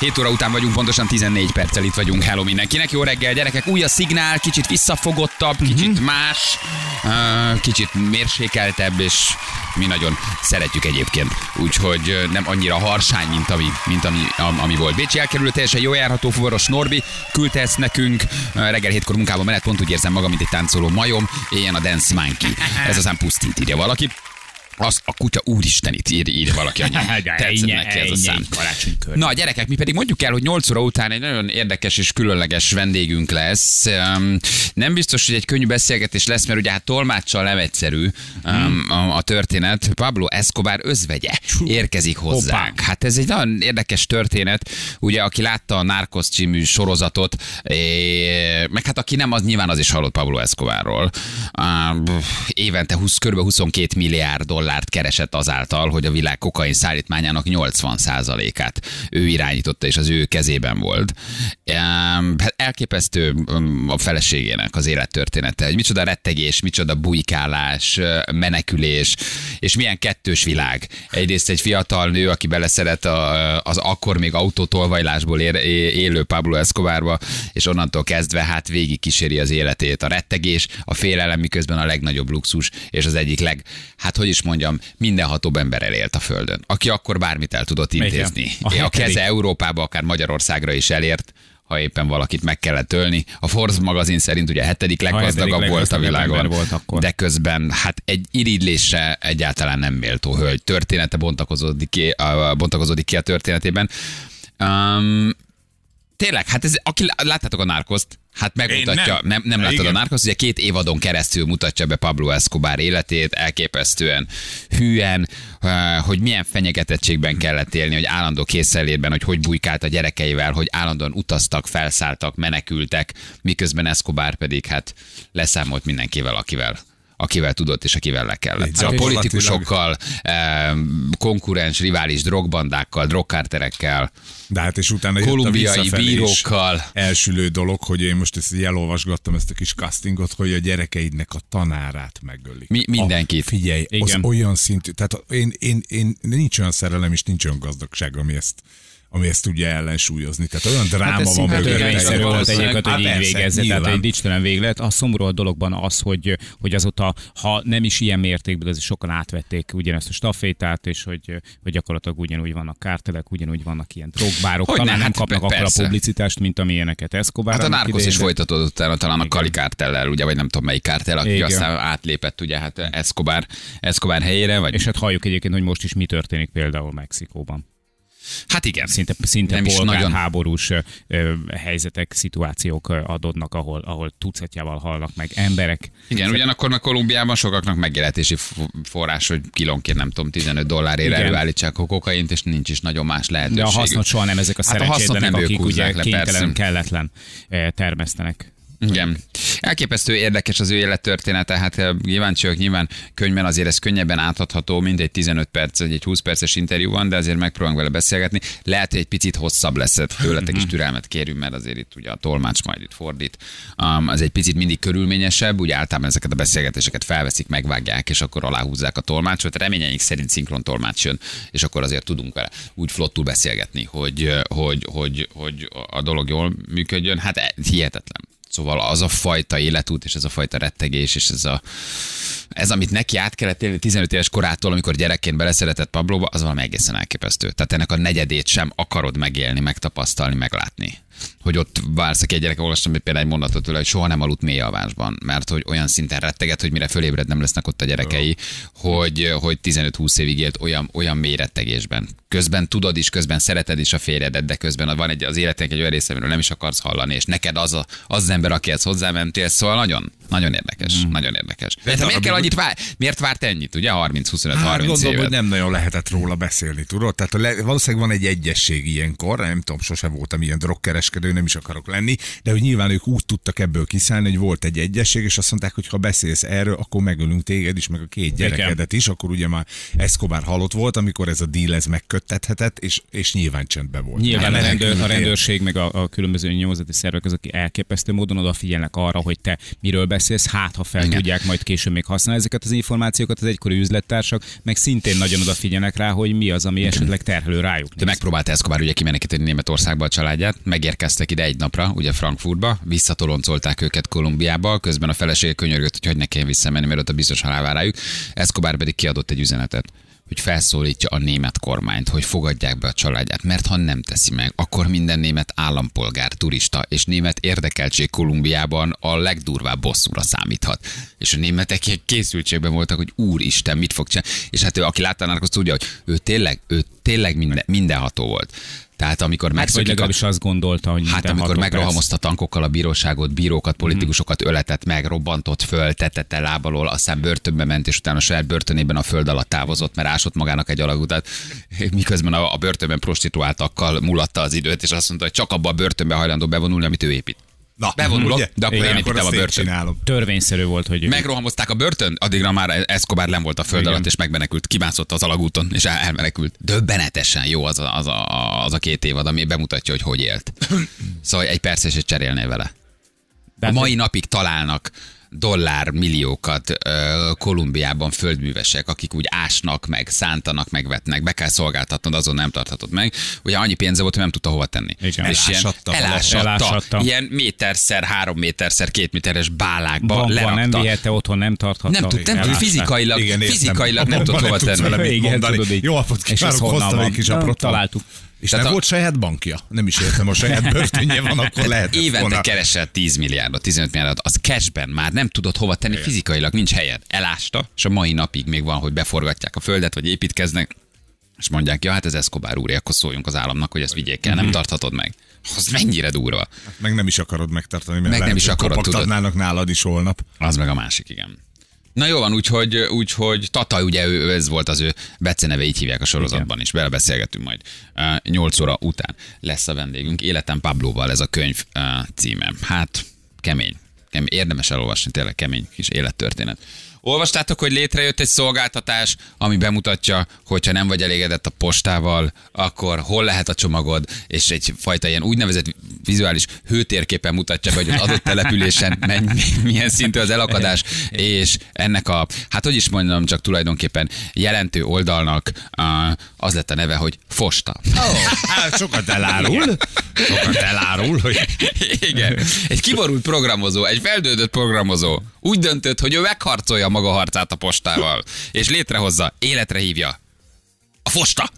7 óra után vagyunk, pontosan 14 perccel itt vagyunk. Hello mindenkinek. Jó reggel, gyerekek. Új a szignál, kicsit visszafogottabb, kicsit más, uh, kicsit mérsékeltebb, és mi nagyon szeretjük egyébként. Úgyhogy nem annyira harsány, mint ami, mint ami, am- ami volt. Bécsi elkerülő teljesen jó járható fuvaros Norbi küldte ezt nekünk. Reggel hétkor munkában menet pont úgy érzem magam, mint egy táncoló majom. Éljen a Dance Monkey. Ez aztán pusztít, írja valaki. Az a kutya úristen itt ír, ír valaki anyám. Tetszett neki ez a szám. Na gyerekek, mi pedig mondjuk el, hogy 8 óra után egy nagyon érdekes és különleges vendégünk lesz. Nem biztos, hogy egy könnyű beszélgetés lesz, mert ugye hát tolmáccsal nem egyszerű um, a, a történet. Pablo Escobar özvegye érkezik hozzánk. Hát ez egy nagyon érdekes történet. Ugye, aki látta a Narcos című sorozatot, meg hát aki nem, az nyilván az is hallott Pablo Escobarról. Évente 20, kb. 22 milliárd dollárt keresett azáltal, hogy a világ kokain szállítmányának 80%-át ő irányította, és az ő kezében volt. Hát elképesztő a feleségének az élettörténete, hogy micsoda rettegés, micsoda bujkálás, menekülés, és milyen kettős világ. Egyrészt egy fiatal nő, aki beleszeret a, az akkor még autótolvajlásból ér, é- élő Pablo Escobarba, és onnantól kezdve hát végig kíséri az életét. A rettegés, a félelem, miközben a legnagyobb luxus, és az egyik leg, hát hogy is mondjam, mindenhatóbb ember elélt a földön, aki akkor bármit el tudott intézni. A A, a keze Európába, akár Magyarországra is elért, ha éppen valakit meg kellett ölni. A Forbes magazin szerint ugye a hetedik leggazdagabb volt a világon, volt akkor. de közben hát egy irigylésre egyáltalán nem méltó hölgy. Története bontakozódik ki, bontakozódik ki a történetében. Um, Tényleg, hát ez, aki láttátok a Narcoszt, hát megmutatja, nem. nem, nem láttad Igen. a Narcoszt, ugye két évadon keresztül mutatja be Pablo Escobar életét, elképesztően hűen, eh, hogy milyen fenyegetettségben kellett élni, hogy állandó készenlétben, hogy hogy bujkált a gyerekeivel, hogy állandóan utaztak, felszálltak, menekültek, miközben Escobar pedig hát leszámolt mindenkivel, akivel akivel tudott és akivel le kellett. Szóval gyakorlatilag- politikusokkal, eh, konkurens, rivális drogbandákkal, drogkárterekkel, De hát és utána jött a kolumbiai bírókkal. Elsülő dolog, hogy én most ezt elolvasgattam ezt a kis castingot, hogy a gyerekeidnek a tanárát megölik. Mi- mindenkit. A, figyelj, az Igen. olyan szintű, tehát én, én, én, nincs olyan szerelem és nincs olyan gazdagság, ami ezt ami ezt tudja ellensúlyozni. Tehát olyan dráma ez van mögötte. Törvényszerű volt egyébként, hogy Hát így persze, végezze, tehát egy dicstelen véglet. A szomorú a dologban az, hogy, hogy azóta, ha nem is ilyen mértékben, de azért sokan átvették ugyanezt a stafétát, és hogy, hogy gyakorlatilag ugyanúgy vannak kártelek, ugyanúgy vannak ilyen drogbárok, Hogyne, talán nem hát kapnak akkor a persze. publicitást, mint amilyeneket Escobar. Hát a Narcos is folytatódott utána talán a Kali kártellel, ugye, vagy nem tudom melyik kártel, aki Igen. aztán átlépett ugye hát Escobar, Escobar helyére, vagy És hát halljuk egyébként, hogy most is mi történik például Mexikóban. Hát igen. Szinte, szinte Nem is polgárháborús helyzetek, szituációk adódnak, ahol, ahol tucatjával halnak meg emberek. Igen, ugyanakkor meg Kolumbiában sokaknak megélhetési f- forrás, hogy kilónként nem tudom, 15 dollárért Igen. előállítsák a kokaint, és nincs is nagyon más De lehetőség. a hasznot soha nem ezek a Hát szerencsétlenek, akik ugye kénytelen, persze. kelletlen termesztenek. Igen. Elképesztő érdekes az ő élettörténete, hát eh, kíváncsi vagyok, nyilván könyvben azért ez könnyebben átadható, mint egy 15 perc, vagy egy 20 perces interjú van, de azért megpróbálunk vele beszélgetni. Lehet, hogy egy picit hosszabb lesz, hát tőletek is türelmet kérünk, mert azért itt ugye a tolmács majd itt fordít. Um, az egy picit mindig körülményesebb, ugye általában ezeket a beszélgetéseket felveszik, megvágják, és akkor aláhúzzák a tolmácsot. Reményeink szerint szinkron tolmács jön, és akkor azért tudunk vele úgy flottul beszélgetni, hogy, eh, hogy, hogy, hogy a dolog jól működjön. Hát eh, hihetetlen. Szóval az a fajta életút, és ez a fajta rettegés, és ez a ez, amit neki át kellett élni 15 éves korától, amikor gyerekként beleszeretett Pablóba, az valami egészen elképesztő. Tehát ennek a negyedét sem akarod megélni, megtapasztalni, meglátni. Hogy ott vársz, aki egy gyerek, olvastam például egy mondatot tőle, hogy soha nem aludt mély alvásban, mert hogy olyan szinten retteget, hogy mire fölébred nem lesznek ott a gyerekei, hogy, hogy 15-20 évig élt olyan, olyan mély rettegésben. Közben tudod is, közben szereted is a férjedet, de közben van egy, az életnek egy olyan része, amiről nem is akarsz hallani, és neked az, a, az, az ember, akihez hozzámentél, szóval nagyon, nagyon érdekes, Mhm. nagyon érdekes. De miért kell annyit vár, miért várt ennyit, ugye 30-25-30 Hát gondolom, évet? hogy nem nagyon lehetett róla beszélni, tudod? Tehát le, valószínűleg van egy egyesség ilyenkor, nem tudom, sose voltam ilyen drogkereskedő, kereskedő nem is akarok lenni, de hogy nyilván ők úgy tudtak ebből kiszállni, hogy volt egy egyesség, és azt mondták, hogy ha beszélsz erről, akkor megölünk téged is, meg a két gyerekedet is, akkor ugye már Escobar halott volt, amikor ez a deal ez megköttethetett, és, és nyilván csendben volt. Nyilván a, rendőr, a rendőrség meg a, a különböző nyomozati szervek azok elképesztő módon odafigyelnek arra, hogy te miről beszélsz, hát ha fel Igen. tudják majd később még használni ezeket az információkat, az egykori üzlettársak, meg szintén nagyon odafigyelnek rá, hogy mi az, ami esetleg terhelő rájuk. De megpróbálta Escobar ugye kimenekíteni Németországba a családját, megérkeztek ide egy napra, ugye Frankfurtba, visszatoloncolták őket Kolumbiába, közben a felesége könyörgött, hogy hogy ne kelljen visszamenni, mert ott a biztos halál vár rájuk. Escobar pedig kiadott egy üzenetet hogy felszólítja a német kormányt, hogy fogadják be a családját, mert ha nem teszi meg, akkor minden német állampolgár, turista és német érdekeltség Kolumbiában a legdurvább bosszúra számíthat. És a németek ilyen készültségben voltak, hogy úristen, mit fog csinálni. És hát ő, aki látta a tudja, hogy ő tényleg, ő tényleg minden, mindenható volt. Tehát amikor Hát vagy megszökik a legalábbis azt gondolta, hogy Hát amikor megrohamozta tankokkal a bíróságot, bírókat, politikusokat öletett meg, robbantott föl, tetette lábalól, aztán börtönbe ment, és utána a saját börtönében a föld alatt távozott, mert ásott magának egy alagutat, miközben a, a börtönben prostituáltakkal mulatta az időt, és azt mondta, hogy csak abba a börtönbe hajlandó bevonulni, amit ő épít. Na, Bevonulok, ugye? de akkor Igen, én akkor építem a börtön. csinálom. Törvényszerű volt, hogy Megrohamozták a börtön, addigra már Escobar nem volt a föld Igen. alatt, és megmenekült, kimászott az alagúton, és el- elmenekült. Döbbenetesen jó az a, az, a, az a két évad, ami bemutatja, hogy hogy élt. Szóval egy percet se cserélnél vele. De A mai napig találnak dollár milliókat ö, Kolumbiában földművesek, akik úgy ásnak meg, szántanak, megvetnek, be kell szolgáltatnod, azon nem tarthatod meg. Ugye annyi pénze volt, hogy nem tudta hova tenni. Igen. És ilyen Elásatta valahol. elásatta, Elásatta. Ilyen méterszer, három méterszer, két méteres bálákba bankban nem lerakta. vihette, otthon nem tarthatta. Nem tud, nem tud, fizikailag, Igen, fizikailag nem tud hova tenni. Igen, tudod így. Jó napot kívánok, honnan hoztam egy kis Na, aprot. találtuk. És Tehát nem a- volt saját bankja? Nem is értem, a saját börtönje van, akkor lehet. Évente keresel 10 milliárdot, 15 milliárdot, az cashben már nem tudod hova tenni fizikailag, nincs helyed. Elásta, és a mai napig még van, hogy beforgatják a földet, vagy építkeznek, és mondják, ja, hát ez Escobar úr, akkor szóljunk az államnak, hogy ezt vigyék el, Mhm. nem tarthatod meg. Az mennyire durva. Meg nem is akarod megtartani, mert Meg nem lehet, is hogy akarod, tudod. nálad is holnap. Az meg a másik, igen. Na jó van, úgyhogy, úgyhogy Tata, ugye ő, ez volt az ő beceneve, így hívják a sorozatban is. Vele beszélgetünk majd. 8 óra után lesz a vendégünk. Életem Pablóval ez a könyv uh, címe. Hát, kemény. kemény. Érdemes elolvasni, tényleg kemény kis élettörténet. Olvastátok, hogy létrejött egy szolgáltatás, ami bemutatja, hogyha nem vagy elégedett a postával, akkor hol lehet a csomagod, és egyfajta ilyen úgynevezett vizuális hőtérképen mutatja be, hogy az adott településen menny, milyen szintű az elakadás, és ennek a, hát hogy is mondjam, csak tulajdonképpen jelentő oldalnak az lett a neve, hogy Fosta. Hát sokat elárul. Sokat elárul, hogy Igen. Egy kiborult programozó, egy feldődött programozó úgy döntött, hogy ő megharcolja maga harcát a postával, és létrehozza, életre hívja. A fosta!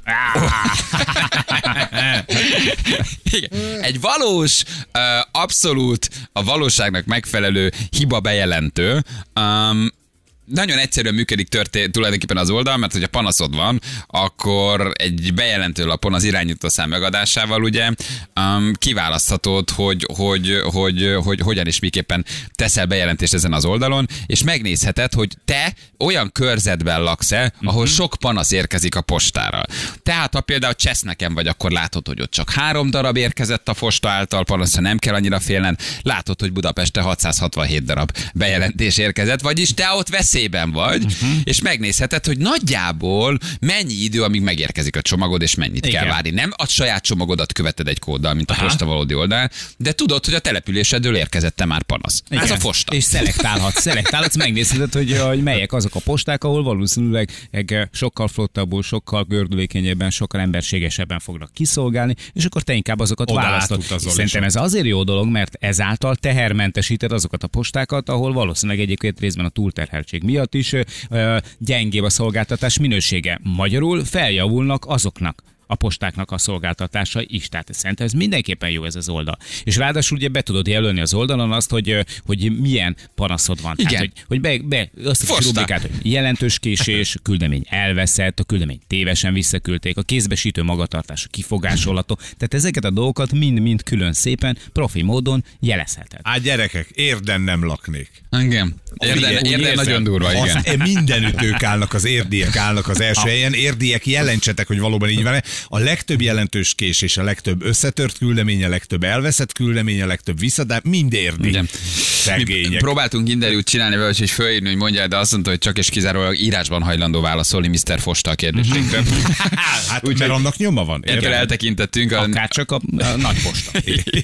Igen. Egy valós, abszolút a valóságnak megfelelő hiba bejelentő, um, nagyon egyszerűen működik történ- tulajdonképpen az oldal, mert hogyha panaszod van, akkor egy bejelentő lapon az irányítószám megadásával ugye um, kiválaszthatod, hogy, hogy, hogy, hogy hogyan és miképpen teszel bejelentést ezen az oldalon, és megnézheted, hogy te olyan körzetben laksz-e, ahol sok panasz érkezik a postára. Tehát ha például Cseszneken vagy, akkor látod, hogy ott csak három darab érkezett a posta által panasz, ha nem kell annyira félned, látod, hogy Budapeste 667 darab bejelentés érkezett, vagyis te ott veszélyben vagy, uh-huh. és megnézheted, hogy nagyjából mennyi idő, amíg megérkezik a csomagod, és mennyit Igen. kell várni. Nem a saját csomagodat követed egy kóddal, mint a posta valódi oldal, de tudod, hogy a településedől érkezett már panasz. Ez a posta. És szelektálhatsz, szelektálhatsz, megnézheted, hogy, hogy melyek azok a posták, ahol valószínűleg sokkal flottabbul, sokkal gördülékenyebben, sokkal emberségesebben fognak kiszolgálni, és akkor te inkább azokat Oda választod. Szerintem ez azért jó dolog, mert ezáltal tehermentesíted azokat a postákat, ahol valószínűleg egyébként részben a túlterheltség miatt is gyengébb a szolgáltatás minősége. Magyarul feljavulnak azoknak a postáknak a szolgáltatása is. Tehát szerintem ez mindenképpen jó ez az oldal. És ráadásul ugye be tudod jelölni az oldalon azt, hogy, hogy milyen panaszod van. Igen. Tehát, hogy, hogy be, be azt a rubrikát, hogy jelentős késés, a küldemény elveszett, a küldemény tévesen visszaküldték, a kézbesítő magatartás, a kifogásolható. Tehát ezeket a dolgokat mind-mind külön szépen, profi módon jelezheted. Hát gyerekek, érden nem laknék. Igen. Érden, érden érzem, nagyon durva, igen. Az, mindenütt ők állnak, az érdiek állnak az első helyen. Érdiek, jelentsetek, hogy valóban így van A legtöbb jelentős késés, a legtöbb összetört küldemény, a legtöbb elveszett küldemény, a legtöbb visszadá, mind érdi. Igen. Szegények. próbáltunk interjút csinálni vele, hogy fölírni, hogy mondja, de azt mondta, hogy csak és kizárólag írásban hajlandó válaszolni Mr. Fosta a kérdésünkre. Hát, mert annak nyoma van. Ettől eltekintettünk. A, Akár csak a, a nagy posta.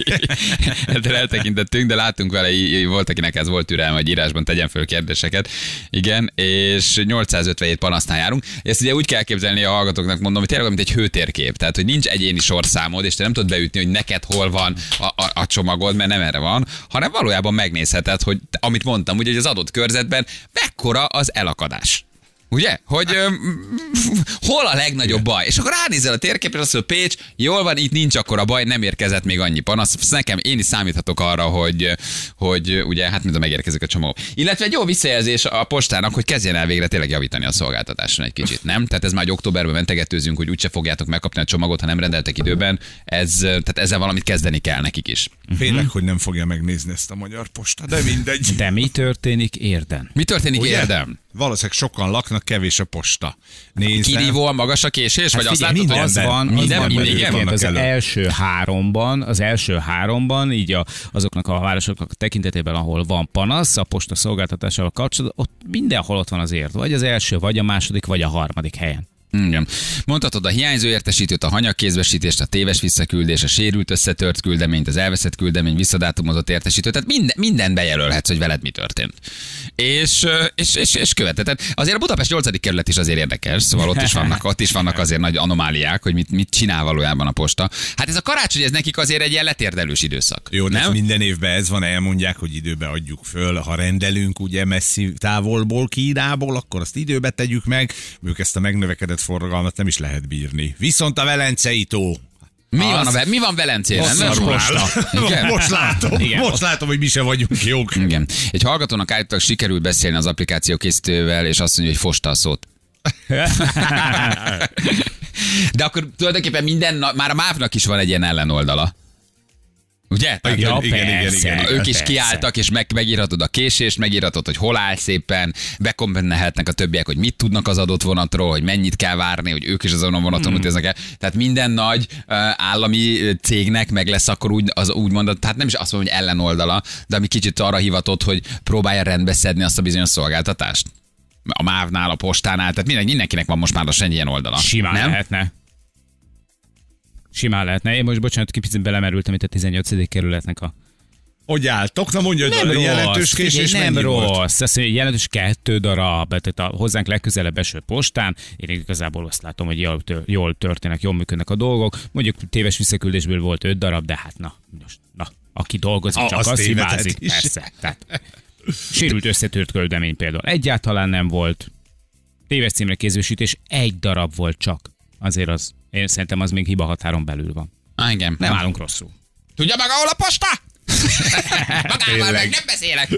Ettől eltekintettünk, de láttunk vele, volt, akinek ez volt türelme, hogy írásban tegyen föl kérdéseket. Igen, és 857 panasznál járunk. Ezt ugye úgy kell képzelni a hallgatóknak, mondom, hogy tényleg mint egy hőtérkép. Tehát, hogy nincs egyéni sorszámod, és te nem tudod beütni, hogy neked hol van a, a, a csomagod, mert nem erre van, hanem valójában megnézheted, hogy amit mondtam, ugye, hogy az adott körzetben mekkora az elakadás. Ugye? Hogy öm, hol a legnagyobb baj? És akkor ránézel a térképre, azt mondod, Pécs, jól van, itt nincs akkor a baj, nem érkezett még annyi panasz. Ezt Nekem én is számíthatok arra, hogy, hogy ugye, hát mint a megérkezik a csomó. Illetve egy jó visszajelzés a postának, hogy kezdjen el végre tényleg javítani a szolgáltatáson egy kicsit, nem? Tehát ez már egy októberben mentegetőzünk, hogy úgyse fogjátok megkapni a csomagot, ha nem rendeltek időben. Ez, tehát ezzel valamit kezdeni kell nekik is. Félek, hogy nem fogja megnézni ezt a magyar posta, de mindegy. De mi történik érden? Mi történik Ugye? érdem? Valószínűleg sokan laknak, kevés a posta. Nézd, Kirívóan magas a késés? Vagy Hát azt figyelj, látod, hogy az mindenben. van, az Minden- van minden- egyébként vannak az elő. első háromban, az első háromban, így a, azoknak a városoknak a tekintetében, ahol van panasz, a posta szolgáltatásával kapcsolatban, ott mindenhol ott van az ért. Vagy az első, vagy a második, vagy a harmadik helyen. Igen. Mondhatod a hiányzó értesítőt, a hanyagkézbesítést, a téves visszaküldés, a sérült összetört küldeményt, az elveszett küldemény, visszadátumozott értesítőt, tehát minden, minden bejelölhetsz, hogy veled mi történt. És, és, és, és követed. Tehát azért a Budapest 8. kerület is azért érdekes, szóval ott is vannak, ott is vannak azért nagy anomáliák, hogy mit, mit csinál valójában a posta. Hát ez a karácsony, ez nekik azért egy ilyen letérdelős időszak. Jó, nem? minden évben ez van, elmondják, hogy időbe adjuk föl. Ha rendelünk ugye messzi távolból, Kínából, akkor azt időbe tegyük meg. Ők ezt a megnövekedett forgalmat nem is lehet bírni. Viszont a Velencei tó. Mi, Az- van, a, Ve- mi van áll. Igen. Most látom, Igen. most látom, hogy mi se vagyunk jók. Igen. Egy hallgatónak állítólag sikerült beszélni az applikáció készítővel, és azt mondja, hogy fosta a szót. De akkor tulajdonképpen minden, már a MÁV-nak is van egy ilyen ellenoldala. Ugye? Tehát, Igen, Ja, igen, igen, persze. igen, igen. ők is kiálltak, és meg, megírhatod a késést, megírhatod, hogy hol áll szépen, bekommentálhatnak a többiek, hogy mit tudnak az adott vonatról, hogy mennyit kell várni, hogy ők is azon a vonaton Hmm. utaznak el. Tehát minden nagy uh, állami cégnek meg lesz akkor úgy, az úgy mondod, tehát nem is azt mondom, hogy ellenoldala, de ami kicsit arra hivatott, hogy próbálja rendbe szedni azt a bizonyos szolgáltatást. A MÁV-nál, a postánál, tehát minden, mindenkinek van most már lassan egy ilyen oldala. Simán nem? lehetne. Simán lehetne. Én most, bocsánat, kicsit belemerültem itt a 18. kerületnek a Hogy álltok? Na mondja, hogy a jelentős késés nem mennyi rossz. volt? Azt mondja, jelentős kettő darab, tehát a hozzánk legközelebb eső postán. Én igazából azt látom, hogy jól, tör, jól történnek, jól működnek a dolgok. Mondjuk téves visszaküldésből volt öt darab, de hát na, most, na aki dolgozik, csak az hibázik. Persze. Tehát, sérült összetört küldemény például. Egyáltalán nem volt. Téves címre kézősítés egy darab volt csak. Azért az, én szerintem az még hiba határon belül van. Ah, igen. Nem állunk rosszul. Tudja maga, hol a posta? Magával meg nem beszélek.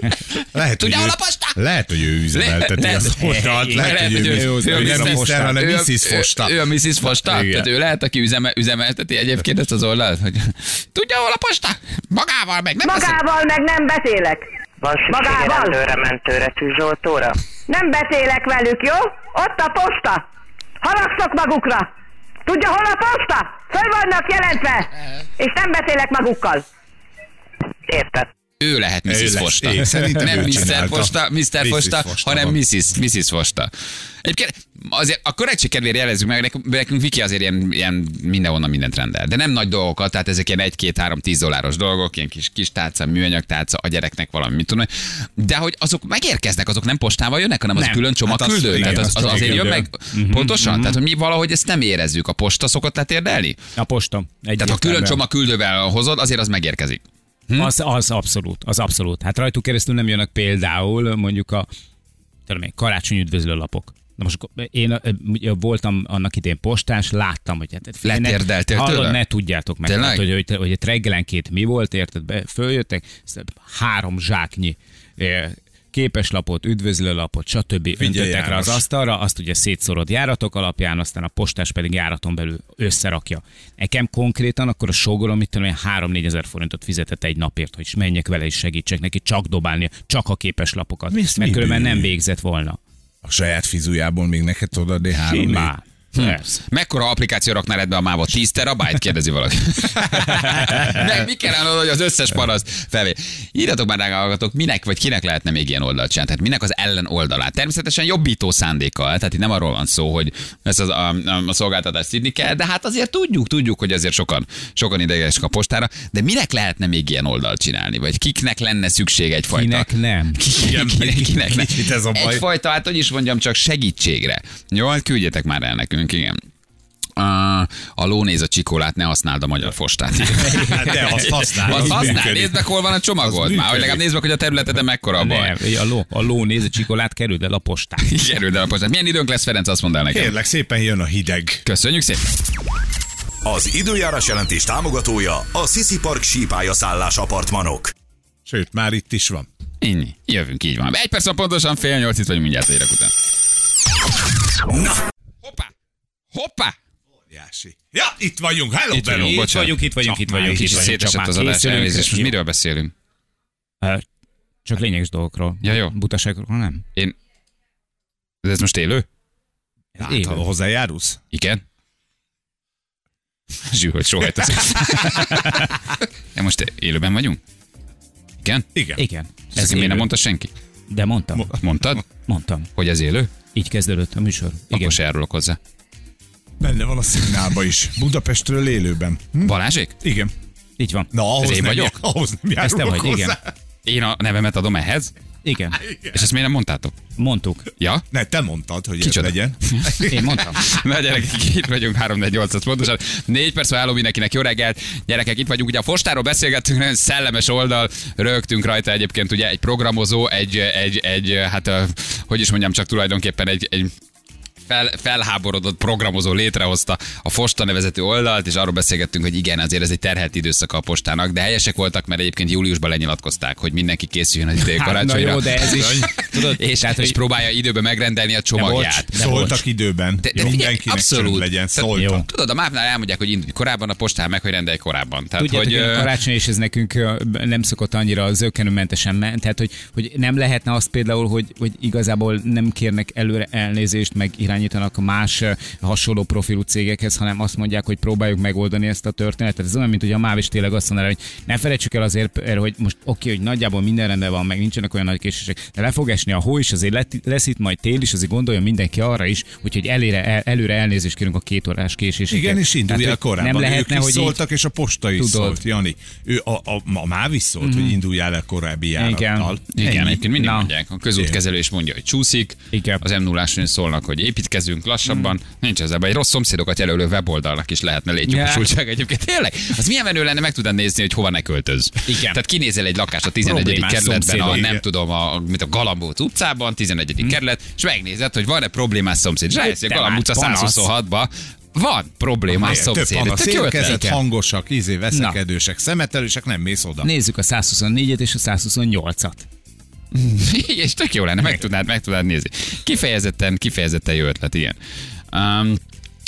Lehet, Tudja, hol a posta? Lehet, hogy ő üzemelteti Le- az postát. le- Lehet, hogy ő, ő- ő, ő nem hanem a- Mrs. Fosta. Ő, ő a Mrs. Fosta? Tehát ő lehet, aki üzeme, üzemelteti egyébként ezt az oldalt, hogy tudja, hol a posta? Magával meg nem. Magával meg nem beszélek. Van Magával? rendőre, mentőre, tűzoltóra? Nem beszélek velük, jó? Ott a posta. Haragszok magukra. Tudja, hol a posta? Föl vannak jelentve. És nem beszélek magukkal. Érted? Ő lehet Ő Mrs. lesz. Fosta. Én szerintem nem ő Mr. Fosta, Mr. Fosta, Fosta hanem van. Mrs. Mrs. Fosta. Egyébként azért a korrektség kedvéért jelezzük meg, nekünk, nekünk Viki azért ilyen, ilyen mindenhonnan mindent rendel. De nem nagy dolgokat, tehát ezek ilyen 1, 2, 3, 10 dolláros dolgok, ilyen kis, kis tálca, műanyag tálca, a gyereknek valami, mit tudom. De hogy azok megérkeznek, azok nem postával jönnek, hanem az Nem. külön Hát az- igen, tehát az, az az, azért jön meg pontosan. Tehát, hogy mi valahogy ezt nem érezzük. A posta szokott letérdelni? A posta. Tehát ha külön csomagküldővel hozod, azért az megérkezik. Hm? Az, az abszolút, az abszolút. Hát rajtuk keresztül nem jönnek például mondjuk a tudom én, karácsony üdvözlő lapok. Na most én voltam annak idén postás, láttam, hogy hát figyelj, ne- Letérdeltél hallod, ne tudjátok meg, hát, hogy, hogy, hogy reggelenként mi volt, érted, be, följöttek, három zsáknyi képeslapot, üdvözlőlapot, stb. öntöttek rá az asztalra, azt ugye szétszorod járatok alapján, aztán a postás pedig járaton belül összerakja. Nekem konkrétan akkor a sógorom, mit tudom, 3-4 ezer forintot fizetett egy napért, hogy menjek vele és segítsek neki csak dobálni, csak a képeslapokat, Mi- mert mi különben bűn? nem végzett volna. A saját fizujából még neked tudod adni három Persze. Mekkora applikáció raknál ebbe a mávot? 10 terabyte? Kérdezi valaki. Meg mi kellene, hogy az összes panaszt felvé. Írjatok már rá, hallgatók, minek vagy kinek lehetne még ilyen oldalt csinálni? Tehát minek az ellen oldalát? Természetesen jobbító szándékkal, tehát itt nem arról van szó, hogy ezt az, a, a, a szolgáltatást szidni kell, de hát azért tudjuk, tudjuk, hogy azért sokan, sokan idegesek a postára, de minek lehetne még ilyen oldalt csinálni? Vagy kiknek lenne szükség egyfajta? Kinek nem. kinek, kinek, kinek nem. Kicsit ez a baj. Egyfajta, hát hogy is mondjam, csak segítségre. Jó, küldjetek már el nekünk, igen. A, a lónéz a csikolát, ne használd a magyar postát. Hát de azt használ. Azt az használ, nézd meg, hol van a csomagod. Már hogy legalább nézd meg, hogy a területeden mekkora a baj. Nem, a ló, a ló néz a csikolát, kerüld el a postát. Kerüld el a postát. Milyen időnk lesz, Ferenc, azt mondd el nekem. Kérlek, szépen jön a hideg. Köszönjük szépen. Az időjárás jelentés támogatója a Sisi Park sípálya szállás apartmanok. Sőt, már itt is van. Ennyi. Jövünk, így van. Egy perc pontosan, fél nyolc, itt vagyunk mindjárt a hírek után. Hoppá! Hoppá! Jási. Ja, itt vagyunk. Hello, Itt Benno. vagyunk, Itt vagyunk, itt vagyunk, itt vagyunk. Kicsit szétesett az adás, elnézést. Most miről beszélünk? Csak lényeges dolgokról. Ja, jó. Butaságokról nem. Én... De ez most élő? Hát, élő. hozzájárulsz? Igen? Zsű, hogy sohajt az. De most élőben vagyunk? Igen? Igen. Igen. Ez Ez miért nem mondta senki? De mondtam. Mondtad, Mondtam. hogy ez élő? Így kezdődött a műsor. Igen. Akkor se járulok hozzá. Benne van a szignálba is. Budapestről élőben. Hm? Balázsék? Igen. Így van. Na, ahhoz Ez én nem, vagyok? jár- ahhoz nem Ez te járulok vagy, igen. Én a nevemet adom ehhez? Igen. És ezt miért nem mondtátok? Mondtuk. Ja? Ne, te mondtad, hogy Kicsoda? ez legyen. Én mondtam. Na gyerekek, itt vagyunk 3 4 8 pontosan. Négy perc álló mindenkinek, jó reggelt. Gyerekek, itt vagyunk, ugye a Fostáról beszélgettünk, nagyon szellemes oldal, rögtünk rajta egyébként ugye egy programozó, egy, egy, egy hát hogy is mondjam, csak tulajdonképpen egy, egy fel, felháborodott programozó létrehozta a Fosta nevezetű oldalt, és arról beszélgettünk, hogy igen, azért ez egy terhelt időszaka a postának, de helyesek voltak, mert egyébként júliusban lenyilatkozták, hogy mindenki készüljön az idei Hát, na karácsonyra. jó, de ez is. Tudod, és, tehát, és hogy- próbálja időben megrendelni a csomagját. bocs, Szóltak bocs. időben. De- de mindenkinek abszolút. legyen. Szóltak. Jó. Tudod, a mávnál elmondják, hogy indulj korábban, a postán meg, hogy rendelj korábban. Tehát, Tudjátok, hogy, hogy a karácsony, és ez nekünk nem szokott annyira zöggenőmentesen menni, tehát hogy, hogy nem lehetne azt például, hogy, hogy igazából nem kérnek előre elnézést, meg irányítanak más ö, hasonló profilú cégekhez, hanem azt mondják, hogy próbáljuk megoldani ezt a történetet. Ez olyan, mint hogy a MÁV is tényleg azt mondaná, hogy ne felejtsük el azért, erre, hogy most oké, hogy nagyjából minden rendben van, meg nincsenek olyan nagy késések, de le fog esni a hó is, azért lesz itt majd tél is, azért gondoljon mindenki arra is, hogy, hogy elére, el, előre elnézést kérünk a két órás késéseket. Igen, és indulj el korábban. Nem lehetne, ők hogy így, szóltak, és a posta is Tudod. szólt, Jani. Ő, a, a, a MÁV is szólt, hogy induljál el korábbi járattal. igen, Ennyi. egyébként mindig Na. mondják. A közútkezelő is mondja, hogy csúszik. Igen. Az m 0 szólnak, hogy építkezünk lassabban. Nincs ezzel baj. Egy rossz szomszédokat jelölő weboldalnak is lehetne létjogosultság egyébként. Tényleg? Az milyen menő lenne, meg tudod nézni, hogy hova ne költöz. Igen. Tehát kinézel egy lakást a 11. Problémás kerületben, a, nem tudom, a, mint a Galambóc utcában, 11. kerület, és megnézed, hogy van-e problémás szomszéd. Rájössz, hogy a Te Galambóc a már panasz. 126-ba van problémás szomszéd. Igen. hangosak, izé, veszekedősek, szemetelősek, nem mész oda. Nézzük a 124-et és a 128-at. és tök jó lenne, meg tudnád, meg tudnád nézni. Kifejezetten, kifejezetten jó ötlet, igen. Um,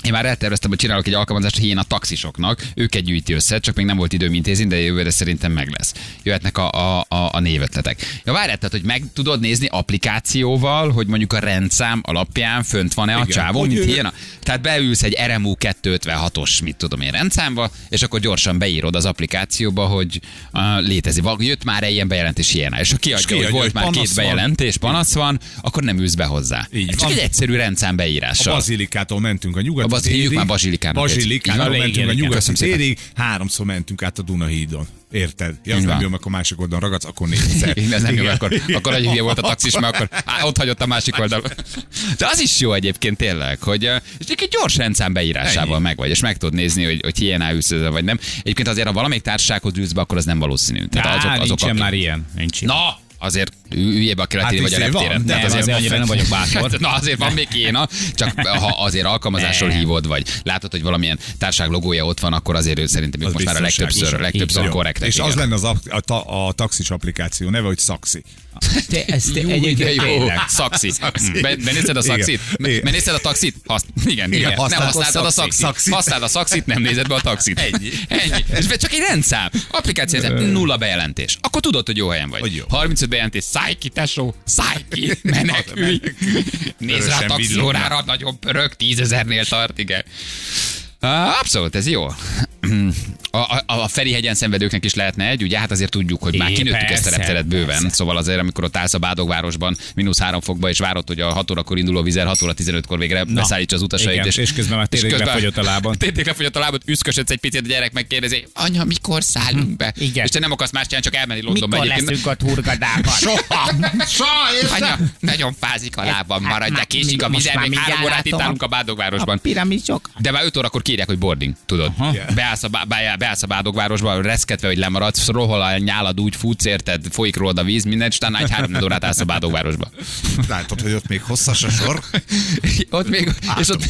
én már elterveztem, hogy csinálok egy alkalmazást a taxisoknak, őket gyűjti össze, csak még nem volt időm intézni, de jövőre szerintem meg lesz. Jöhetnek a, a, a, a névötletek. Ja, várjál, tehát, hogy meg tudod nézni applikációval, hogy mondjuk a rendszám alapján fönt van-e a csávó, mint ő- ilyen. a- Tehát beülsz egy RMU 256-os, mit tudom én, rendszámba, és akkor gyorsan beírod az applikációba, hogy uh, létezik. Jött már ilyen bejelentés ilyen, és ha kiadja, hogy kiadja, volt hogy már panasz két van. bejelentés, panasz van, akkor nem ülsz be hozzá. Így csak van. egy egyszerű rendszám A beírással. Bazilikától mentünk a nyugati A baz- hívjuk már Bazsilikának. Bazsilikától Igen, mentünk a nyugati térig, háromszor mentünk át a Dunahídon. Érted? Ja, az nem jó, amikor másik oldalon ragadsz, akkor négyszer. Igen, ez nem jó, Igen. akkor, akkor nagy hülye volt a taxis, mert akkor á, ott hagyott a másik oldalon. De az is jó egyébként tényleg, hogy és egy gyors rendszám beírásával meg vagy, és meg tudod nézni, hogy, hogy ilyen ülsz ezzel, vagy nem. Egyébként azért, ha valamelyik társasághoz ülsz be, akkor az nem valószínű. Tehát azok, azok nincsen akik- már ilyen. Nincs ilyen. Na, azért üljébe a keletén, Hát vagy a izé van, nem, azért azért annyira nem vagyok bátor. Na azért van még kéna, csak ha azért alkalmazásról hívod, vagy látod, hogy valamilyen társág logója ott van, akkor azért ő szerintem ők Az most már a legtöbbször, legtöbbször korrektek. És az igen. lenne az a, a, ta- a taxis applikáció neve, hogy Saxi. Te, ez te Jó, de egyébként jó. tényleg. Szaxi. Be- Benézted a szaxit? Igen. Igen. Benézted a taxit? Hasz... Igen, igen. Nem használtad a szaxit. szaxit. A szaxit, nem nézed be a taxit. Ennyi. Ennyi. Ez csak egy rendszám. Applikáció, nulla bejelentés. Akkor tudod, hogy jó helyen vagy. Hogy jó. 35 bejelentés, Szállj ki, tesó, szállj ki, menekülj. Nézd rá a taxiórára, nagyon pörög, tízezernél tart, igen. Abszolút, ez jó. A, a, a Ferihegyen szenvedőknek is lehetne egy, ugye? Hát azért tudjuk, hogy már É, kinőttük ezt a repteret bőven. persze. Szóval azért, amikor ott állsz a Bádogvárosban, mínusz három fokba, és várod, hogy a 6 órakor induló vizer 6 óra 15-kor végre Na, beszállítsa az utasait. igen, és közben már tényleg lefogyott a lábad. Tényleg lefogyott a lábad, üszkösödsz egy picit, a gyerek megkérdezi, anya, mikor szállunk be? Igen. És te nem akarsz más csinálni, csak elmenni Londonba Mikor egyébként. leszünk a turgadában? Anya, nagyon fázik a lábam, maradj, de késik a vizer, még három órát itt állunk a Bádogvárosban. De már 5 órakor kérják, hogy boarding, tudod. Beállsz a, bá- beáll- beállsz a Bádogvárosba, reszketve, hogy lemaradsz, rohol a nyálad, úgy futsz, érted, folyik rólad a víz, mindent, és utána egy három órát állsz a Bádogvárosba. Látod, hogy ott még hosszas a sor? ott még, és ott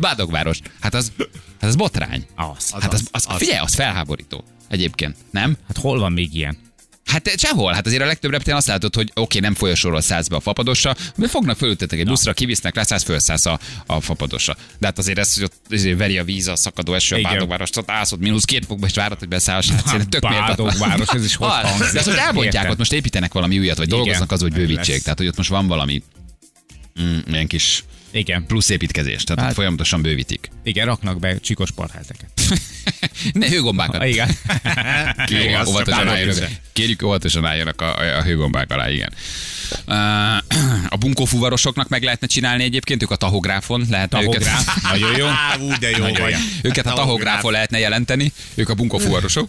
Bádogváros. Hát az, hát az botrány. Az. Hát az, az, figyelj, az felháborító. Egyébként, nem? Hát hol van még ilyen? Hát eh, sehol. Hát azért a legtöbb reptéren azt látod, hogy oké, nem folyosóról szállsz be a fapadosra, de fognak fölültetnek egy buszra, kivisznek, leszállsz, felszállsz a, a fapadosra. De hát azért ez, hogy ott azért veri a víz, a szakadó eső, a Igen. bádogváros, ott állsz ott mínusz két fokba, és várod, hogy beszállsz. Hát szerintem tök. Bádogváros, ez is hogy hangzik? De azt Értem. ott most építenek valami újat, vagy dolgoznak az, hogy bővítsék. Tehát, hogy ott most van valami mm, ilyen kis Igen. plusz építkezés. Tehát Hát- folyamatosan bővítik. Igen, raknak be csikos parhelteket. Ne, hőgombákat. Igen. Kérjük, azt óvatosan álljanak, kérjük, óvatosan álljanak a, a, a hőgombák alá, igen. A bunkófuvarosoknak meg lehetne csinálni egyébként, ők a tahográfon lehetne Tahográf. őket. Nagyon jó. Á, ú, de jó vagy. Őket a Tahográf. tahográfon lehetne jelenteni, ők a bunkófuvarosok.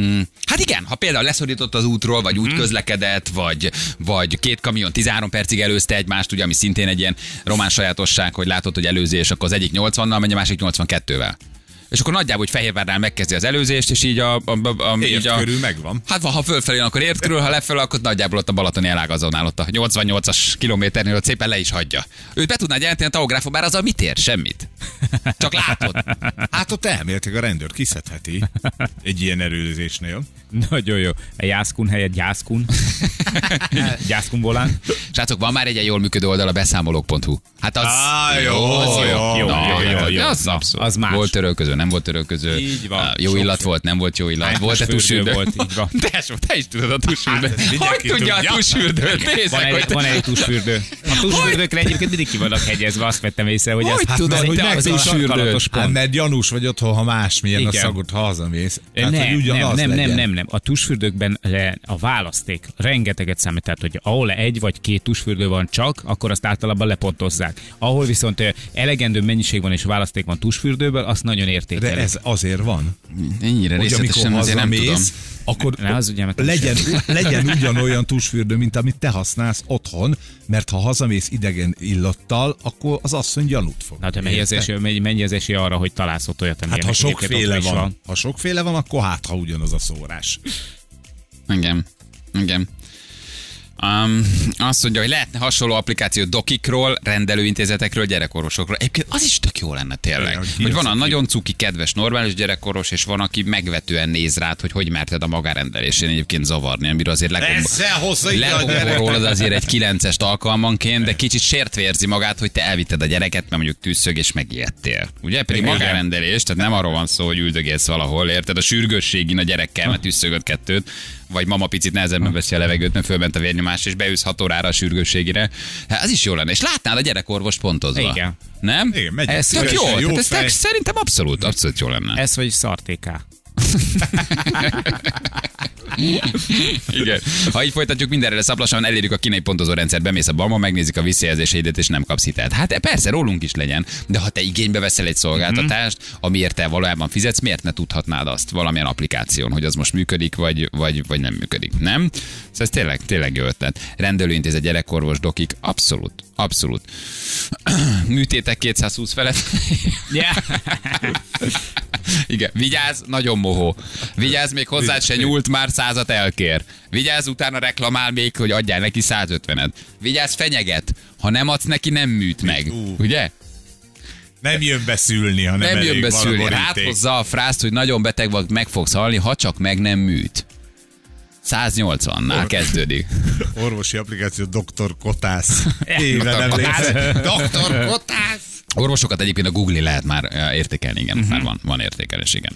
Mm. Hát igen, ha például leszorított az útról, vagy úgy közlekedett, vagy, vagy két kamion 13 percig előzte egymást, ugye, ami szintén egy ilyen román sajátosság, hogy látod, hogy előzés, akkor az egyik 80-nal megy, a másik 82-vel. És akkor nagyjából, hogy Fehérvárnál megkezdi az előzést, és így a... a, a, a így a körül megvan. Hát ha fölfelé, akkor ért körül, ha lefelé, akkor nagyjából ott a Balatoni elágazónál, ott a 88-as kilométernél ott szépen le is hagyja. Őt be tudnád jelenteni a tahográfon, bár azzal mit ér? Semmit. Csak látod. Hát ott elméletileg a rendőr kiszedheti egy ilyen erőzésnél. Nagyon jó. A jászkun helyett gyászkun. gyászkun volán. Srácok, van már egy ilyen jól működő oldal a beszámolók.hu. Hát az... Á, jó, az jó, jó, Na, jó, jó, jó. Az, abszolút. Az más. Volt törölköző, nem volt törölköző. Így van. Jó Sok illat jó. volt, nem volt jó illat. Hányos Volt-e fürdő tusfürdő? volt, így van. Tesó, te is tudod a tusfürdőt. Hát, Hogy tudja a? Nézd Van egy, van egy tusfürdő. A tusfürdőkre egyébként mindig ki vannak hegyezve, azt vettem észre, hogy, Hogy ez, tudod, ez hogy az fürdőt? sarkalatos Hát, mert gyanús vagy otthon, ha másmilyen a ha hazamész. Nem, nem, nem, nem, nem, nem. A tusfürdőkben le- a választék rengeteget számít, tehát hogy ahol egy vagy két tusfürdő van csak, akkor azt általában lepontozzák. Ahol viszont elegendő mennyiség van és választék van tusfürdőből, azt nagyon De értékelik. ez azért van, Ennyire hogy amikor részletesen azért nem tudom. hazamész, akkor Ne, az ugye, legyen, legyen ugyanolyan tusfürdő, mint amit te használsz otthon, mert ha hazamész idegen illattal, akkor az asszony gyanút fog. Na, de mennyi az, esély, mennyi, mennyi az esély arra, hogy találsz ott olyat, Hát amilyen ha sokféle is van, ha sokféle van, akkor hát ha ugyanaz a szórás. Igen. Igen. Um, azt mondja, hogy lehetne hasonló applikáció dokikról, rendelőintézetekről, gyerekorvosokról. Egyébként az is tök jó lenne tényleg. Igen, hogy van a nagyon cuki, kedves, normális gyerekorvos, és van, aki megvetően néz rád, hogy hogy merted a magárendelésén egyébként zavarni, amiről azért legomb... Ezzel hozza ide a legombol gyereket. rólad azért egy kilencest alkalmanként, de kicsit sértve érzi magát, hogy te elvitted a gyereket, mert mondjuk tűzszög és megijedtél. Ugye? Pedig Igen. magárendelés, tehát nem arról van szó, hogy üldögélsz valahol, érted? A sürgősségin a gyerekkel, mert tűzszögött kettőt, vagy mama picit nehezebben veszi a levegőt, mert fölment a vérnyomás, és beülsz 6 órára a sürgősségire. Hát az is jó lenne. És látnád a gyerekorvos pontozva. Igen. Nem? Igen, megy. Ez tök Szívesen, jó. jó Tehát ez szerintem abszolút, abszolút jó lenne. Ez vagy szartéká. Igen. Ha így folytatjuk, mindenre szaplassan elérjük a kínai pontozó rendszert, bemész a bama, megnézik a visszajelzéseidet, és nem kapsz hitelt. Hát persze, rólunk is legyen, de ha te igénybe veszel egy szolgáltatást, amiért te valójában fizetsz, miért ne tudhatnád azt valamilyen applikáción, hogy az most működik, vagy, vagy, vagy nem működik, nem? Szóval ez tényleg, tényleg jó ötlet. Rendelőintézet, gyerekorvos, dokik, abszolút, abszolút. Műtétek 220 felett. Yeah. Igen, vigyázz, nagyon mohó. Vigyázz, még hozzá se nyúlt, már százat elkér. Vigyázz, utána reklamál még, hogy adjál neki 150-et. Vigyázz, fenyeget. Ha nem adsz neki, nem műt meg. Ú. Ugye? Nem jön beszülni, ha nem, Nem elég jön beszülni. Ráthozza a frászt, hogy nagyon beteg vagy, meg fogsz halni, ha csak meg nem műt. 180-nál kezdődik. Orvosi applikáció Dr. Kotász. Éve nem létezik. Dr. Kotász. Orvosokat egyébként a Google lehet már eh, értékelni, igen, uh-huh. már van, van értékelés, igen.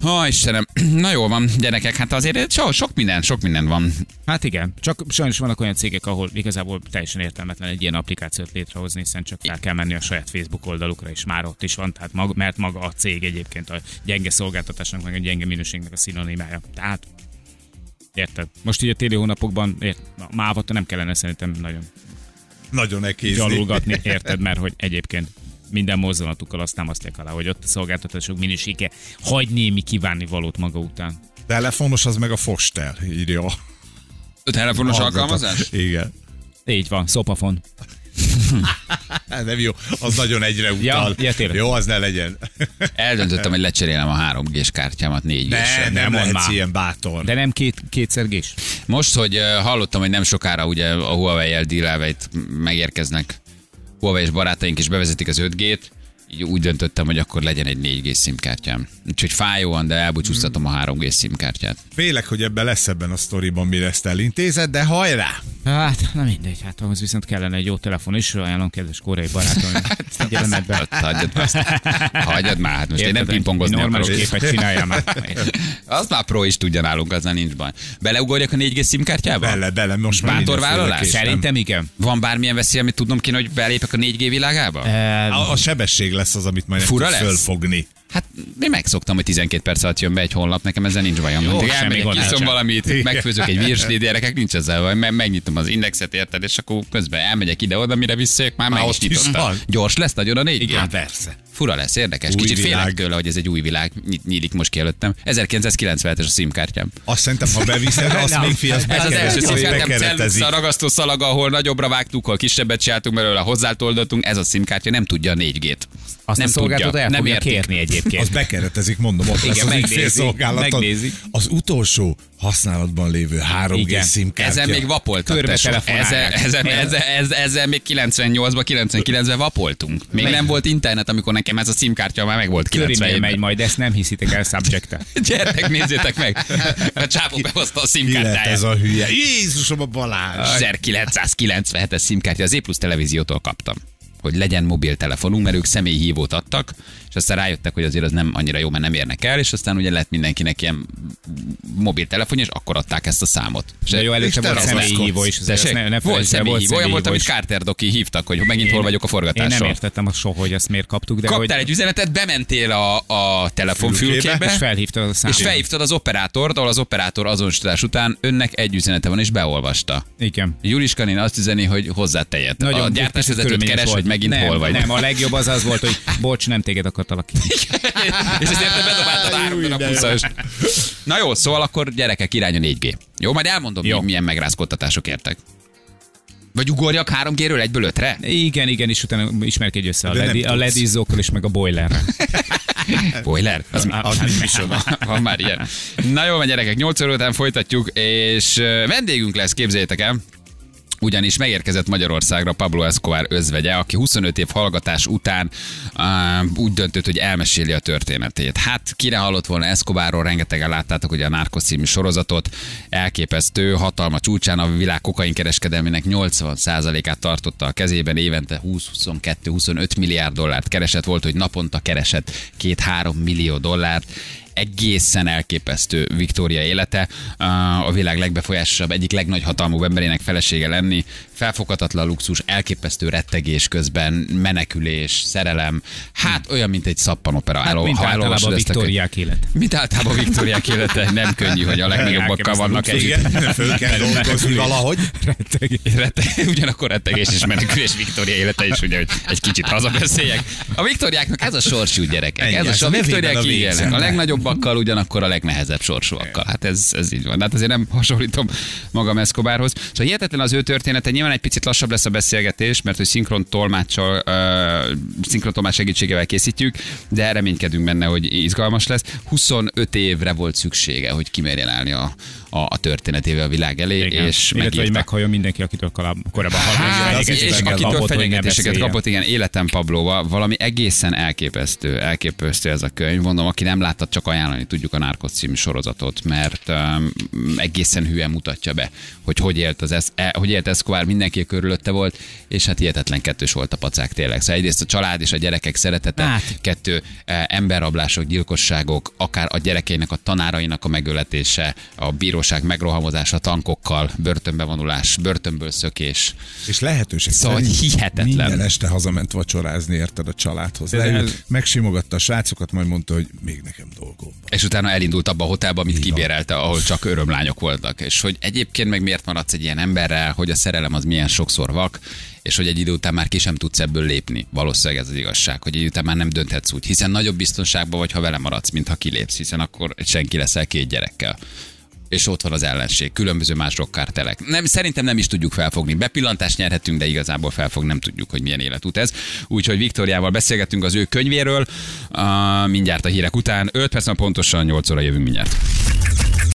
Ha, Istenem. Na jó van, gyerekek, hát azért so, sok minden, sok minden van. Hát igen, csak sajnos vannak olyan cégek, ahol igazából teljesen értelmetlen egy ilyen applikációt létrehozni, hiszen csak fel kell menni a saját Facebook oldalukra, és már ott is van, tehát maga, mert maga a cég egyébként a gyenge szolgáltatásnak, meg a gyenge minőségnek a szinonimája. Tehát Érted? Most ugye a téli hónapokban ért, mávat nem kellene szerintem nagyon Nagyon ekézni. gyalulgatni, érted? Mert hogy egyébként minden mozzanatukkal azt támasztják alá, hogy ott a szolgáltatások minősége hagy némi kívánni valót maga után. Telefonos az meg a Fostel, írja. a A telefonos hallgató. alkalmazás? Igen. Így van, szopafon. Nem jó, az nagyon egyre utal. ja, tényleg. jó, az ne legyen. Eldöntöttem, hogy lecserélem a 3G-s kártyámat 4 g Ne, nem, nem lehetsz ilyen bátor. De nem két, kétszergés? Most, hogy hallottam, hogy nem sokára ugye a Huawei-el dílelve itt megérkeznek Huawei és barátaink is bevezetik az 5G-t, így úgy döntöttem, hogy akkor legyen egy 4G szimkártyám. Úgyhogy fájóan, de elbúcsúztatom a 3G szimkártyát. Félek, hogy ebben lesz ebben a sztoriban, mire ezt elintézed, de hajrá! Hát, na mindegy, hát ahhoz viszont kellene egy jó telefon is, ajánlom kedves koreai barátom. Figyelmet be. Hagyjad már. Hagyjad már, hát most én nem pingpongozni Normális akarok. képet csináljál már. Azt már pro is tudja nálunk, azzal nincs baj. Beleugorjak a 4G szimkártyába? Bele, bele, most már Bátor vállalás? Szerintem igen. Van bármilyen veszély, amit tudnom kéne, hogy belépek a 4G világába? A, a sebesség lesz az, amit majd Fura lesz? fölfogni. Hát én megszoktam, hogy 12 perc alatt jön be egy honlap, nekem ezzel nincs bajom. Jó, semmi elmegyek, iszom valamit, megfőzök egy virslit, gyerekek, nincs ezzel baj. Me- Megnyitom az indexet, érted, és akkor közben elmegyek ide-oda, mire visszajök, már meg is ott is nyitottam. Gyors lesz nagyon a 4G? Hát persze. Fura lesz, érdekes. Új Kicsit világ. félek tőle, hogy ez egy új világ ny- nyílik most ki előttem. 1997-es a szimkártyám. Azt szerintem, ha beviszed, azt még fi, az Ez az első szimkártyám, celluxa ragasztó szalaga, ahol nagyobbra vágtuk, hol kisebbet csináltunk belőle, hozzátoldottunk. Ez a szimkártya nem tudja a 4G-t. Azt nem a szolgáltató el nem fogja értik. kérni egyébként. Az bekeretezik, mondom, ott Igen, lesz az megnézi, ügyfélszolgálaton. megnézi. Az utolsó használatban lévő 3G Igen. szimkártya. Ezen még vapoltak. Ezzel, ezzel, ezzel, ezzel, még 98-ban, 99-ben vapoltunk. Még nem volt internet, amikor nekem ez a simkártya már meg volt Körülbelül 97 megy majd, ezt nem hiszitek el subject Gyertek, nézzétek meg! A csápok behozta a lett ez a hülye? Jézusom a Balázs! 1997-es simkártya az E plusz televíziótól kaptam hogy legyen mobiltelefonunk, mert ők személyhívót adtak, és aztán rájöttek, hogy azért az nem annyira jó, mert nem érnek el, és aztán ugye lett mindenkinek ilyen mobiltelefonja, és akkor adták ezt a számot. És De jó, előtte volt személyi hívó is. azért Ne, ne volt személyi hívó, olyan volt, amit. Carter Doki hívtak, hogy megint hol vagyok a Én forgatáson. nem értettem azt soha, hogy ezt miért kaptuk, de Kaptál hogy... egy üzenetet, bementél a, a telefonfülkébe, És felhívtad a számot. és felhívtad az operátort, ahol az operátor azonosítás után önnek egy üzenete van, és beolvasta. Igen. Juliska néni azt üzeni, hogy hozzá tejet. a kicsit gyártásvezetőt keres, hogy megint hol vagy. Nem, a legjobb az az volt, hogy bocs, nem téged akartalak ki. és ezért te bedobáltad a három darab 20 Na jó, szóval akkor gyerekek irány a 4G. Jó, majd elmondom, Jó. milyen megrázkodtatások értek. Vagy ugorjak 3G-ről egyből ötre? Igen, igen, és utána ismerkedj össze a, ledi, a tudsz. ledizókkal és meg a boilerrel. Boiler? Az, Az mi micsoda? Van már ilyen. Na jó, van gyerekek, 8 óra után folytatjuk, és vendégünk lesz, képzeljétek el. Ugyanis megérkezett Magyarországra Pablo Escobar özvegye, aki 25 év hallgatás után uh, úgy döntött, hogy elmeséli a történetét. Hát kire hallott volna Escobarról, rengetegen láttátok ugye a Narcos című sorozatot, elképesztő, hatalma csúcsán a világ kokain kereskedelmének 80%-át tartotta a kezében, évente 20-22-25 milliárd dollárt keresett, volt, hogy naponta keresett 2-3 millió dollárt, egészen elképesztő Viktória élete. A világ legbefolyásosabb, egyik legnagy hatalmú emberének felesége lenni. Felfoghatatlan luxus, elképesztő rettegés közben, menekülés, szerelem. Hát olyan, mint egy szappanopera. Hát, Elol- mint általában. Viktóriák élet. Mint általában Viktóriák élete, nem könnyű, hogy a legnagyobbakkal vannak együtt. Igen, föl kell dolgozni valahogy. Rette, ugyanakkor rettegés és menekülés Viktória élete is, ugye, hogy egy kicsit hazabeszéljek. A Viktóriáknak ez a sorsú gyerekek. Ennyi, Ez a, ez so- a így élnek. A legnagyobbakkal, ugyanakkor a legnehezebb sorsúakkal. Hát ez, ez így van. Hát azért nem hasonlítom magam Eszkobárhoz. Szóval hihetetlen az ő története. Nyilván egy picit lassabb lesz a beszélgetés, mert hogy szinkron tolmáccsal, uh, szinkron tolmács segítségével készítjük, de reménykedünk benne, hogy izgalmas lesz. 25 évre volt szüksége, hogy kimerjen állni a, a, a történetével a világ elé, Igen. és Illetve, hogy meghalljon mindenki, akitől korábban Hát, hallott. és, és akitől fenyegetéseket kapott, igen, életem Pablóval, valami egészen elképesztő, elképesztő ez a könyv. Mondom, aki nem látta, csak ajánlani tudjuk a Narcos című sorozatot, mert um, egészen hülyen mutatja be, hogy hogy élt, az, e, hogy élt Escobar mindenki körülötte volt, és hát hihetetlen kettős volt a pacák tényleg. Szóval egyrészt a család és a gyerekek szeretete, Hát. kettő eh, emberrablások, gyilkosságok, akár a gyerekeinek, a tanárainak a megöletése, a bíróság megrohamozása tankokkal, börtönbe vonulás, börtönből szökés. És lehetőség Szóval hihetetlen. Minden este hazament vacsorázni, érted a családhoz. Leült, megsimogatta a srácokat, majd mondta, hogy még nekem dolgom. És utána elindult abba a hotelba, amit kibérelte, ahol csak örömlányok voltak. És hogy egyébként meg miért maradsz egy ilyen emberrel, hogy a szerelem az milyen sokszor vak, és hogy egy idő után már ki sem tudsz ebből lépni. Valószínűleg ez az igazság, hogy egy idő után már nem dönthetsz úgy, hiszen nagyobb biztonságban vagy, ha vele maradsz, mint ha kilépsz, hiszen akkor senki leszel két gyerekkel. És ott van az ellenség, különböző más rokkártelek. Nem, szerintem nem is tudjuk felfogni. Bepillantást nyerhetünk, de igazából felfog nem tudjuk, hogy milyen életút ez. Úgyhogy Viktoriával beszélgettünk az ő könyvéről, uh, mindjárt a hírek után. 5 perc pontosan, 8 óra jövünk mindjárt.